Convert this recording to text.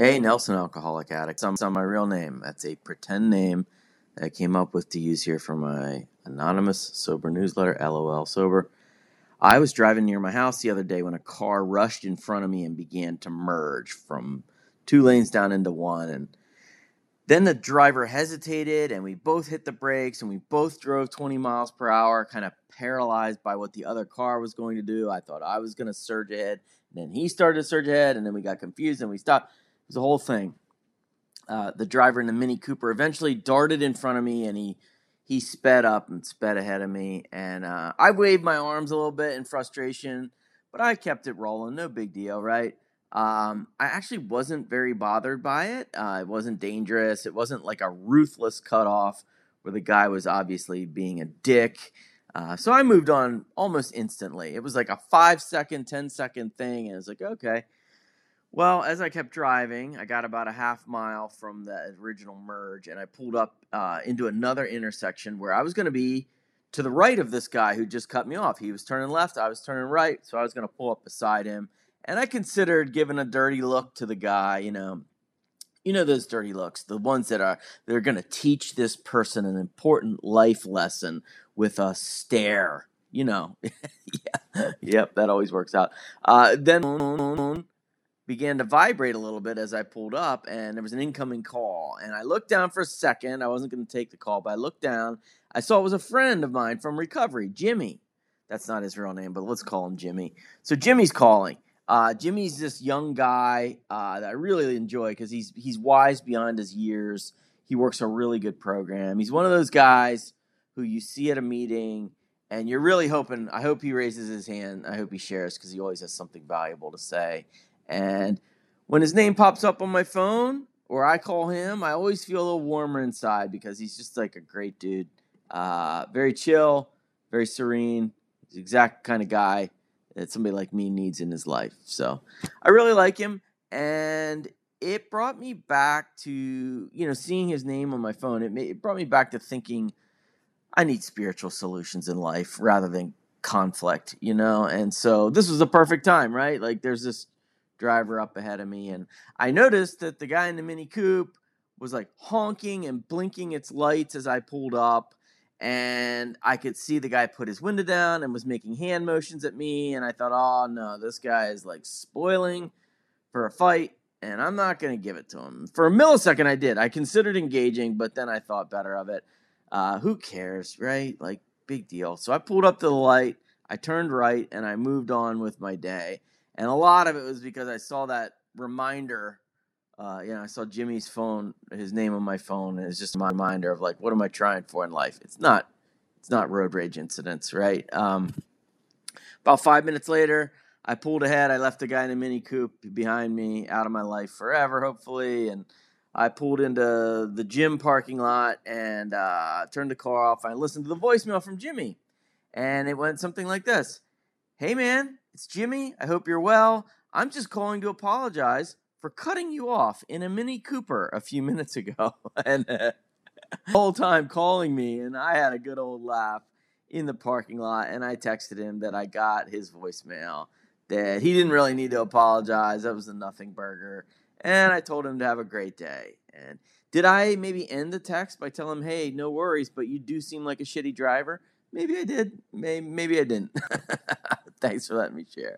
Hey, Nelson Alcoholic Addict. That's not my real name. That's a pretend name that I came up with to use here for my anonymous sober newsletter, LOL Sober. I was driving near my house the other day when a car rushed in front of me and began to merge from two lanes down into one. And then the driver hesitated and we both hit the brakes and we both drove 20 miles per hour, kind of paralyzed by what the other car was going to do. I thought I was going to surge ahead. And then he started to surge ahead and then we got confused and we stopped was a whole thing. Uh, the driver in the Mini Cooper eventually darted in front of me and he he sped up and sped ahead of me. And uh, I waved my arms a little bit in frustration, but I kept it rolling. No big deal, right? Um, I actually wasn't very bothered by it. Uh, it wasn't dangerous. It wasn't like a ruthless cutoff where the guy was obviously being a dick. Uh, so I moved on almost instantly. It was like a five second, ten second thing, and it's like, okay, well, as I kept driving, I got about a half mile from the original merge, and I pulled up uh, into another intersection where I was going to be to the right of this guy who just cut me off. He was turning left, I was turning right, so I was going to pull up beside him. And I considered giving a dirty look to the guy, you know. You know those dirty looks, the ones that are they're going to teach this person an important life lesson with a stare. You know, yeah, yep, that always works out. Uh, then began to vibrate a little bit as I pulled up, and there was an incoming call. And I looked down for a second. I wasn't going to take the call, but I looked down. I saw it was a friend of mine from recovery, Jimmy. That's not his real name, but let's call him Jimmy. So Jimmy's calling. Uh, Jimmy's this young guy uh, that I really enjoy because he's he's wise beyond his years. He works a really good program. He's one of those guys who you see at a meeting and you're really hoping. I hope he raises his hand. I hope he shares because he always has something valuable to say. And when his name pops up on my phone or I call him, I always feel a little warmer inside because he's just like a great dude. Uh, very chill, very serene. He's the exact kind of guy that somebody like me needs in his life. So I really like him. And it brought me back to, you know, seeing his name on my phone. It, it brought me back to thinking I need spiritual solutions in life rather than conflict, you know? And so this was the perfect time, right? Like there's this driver up ahead of me. And I noticed that the guy in the Mini Coupe was like honking and blinking its lights as I pulled up. And I could see the guy put his window down and was making hand motions at me. And I thought, oh no, this guy is like spoiling for a fight. And I'm not going to give it to him. For a millisecond, I did. I considered engaging, but then I thought better of it. Uh, who cares, right? Like, big deal. So I pulled up to the light, I turned right, and I moved on with my day and a lot of it was because I saw that reminder. Uh, you know, I saw Jimmy's phone, his name on my phone, and it's just my reminder of like, what am I trying for in life? It's not, it's not road rage incidents, right? Um, about five minutes later, I pulled ahead. I left the guy in a Mini Coupe behind me, out of my life forever, hopefully, and I pulled into the gym parking lot and uh, turned the car off. I listened to the voicemail from Jimmy, and it went something like this: "Hey, man, it's Jimmy. I hope you're well. I'm just calling to apologize for cutting you off in a Mini Cooper a few minutes ago. and uh, whole time calling me, and I had a good old laugh in the parking lot. And I texted him that I got his voicemail, that he didn't really need to apologize. That was a nothing burger. And I told him to have a great day. And did I maybe end the text by telling him, hey, no worries, but you do seem like a shitty driver? Maybe I did. Maybe, maybe I didn't. Thanks for letting me share.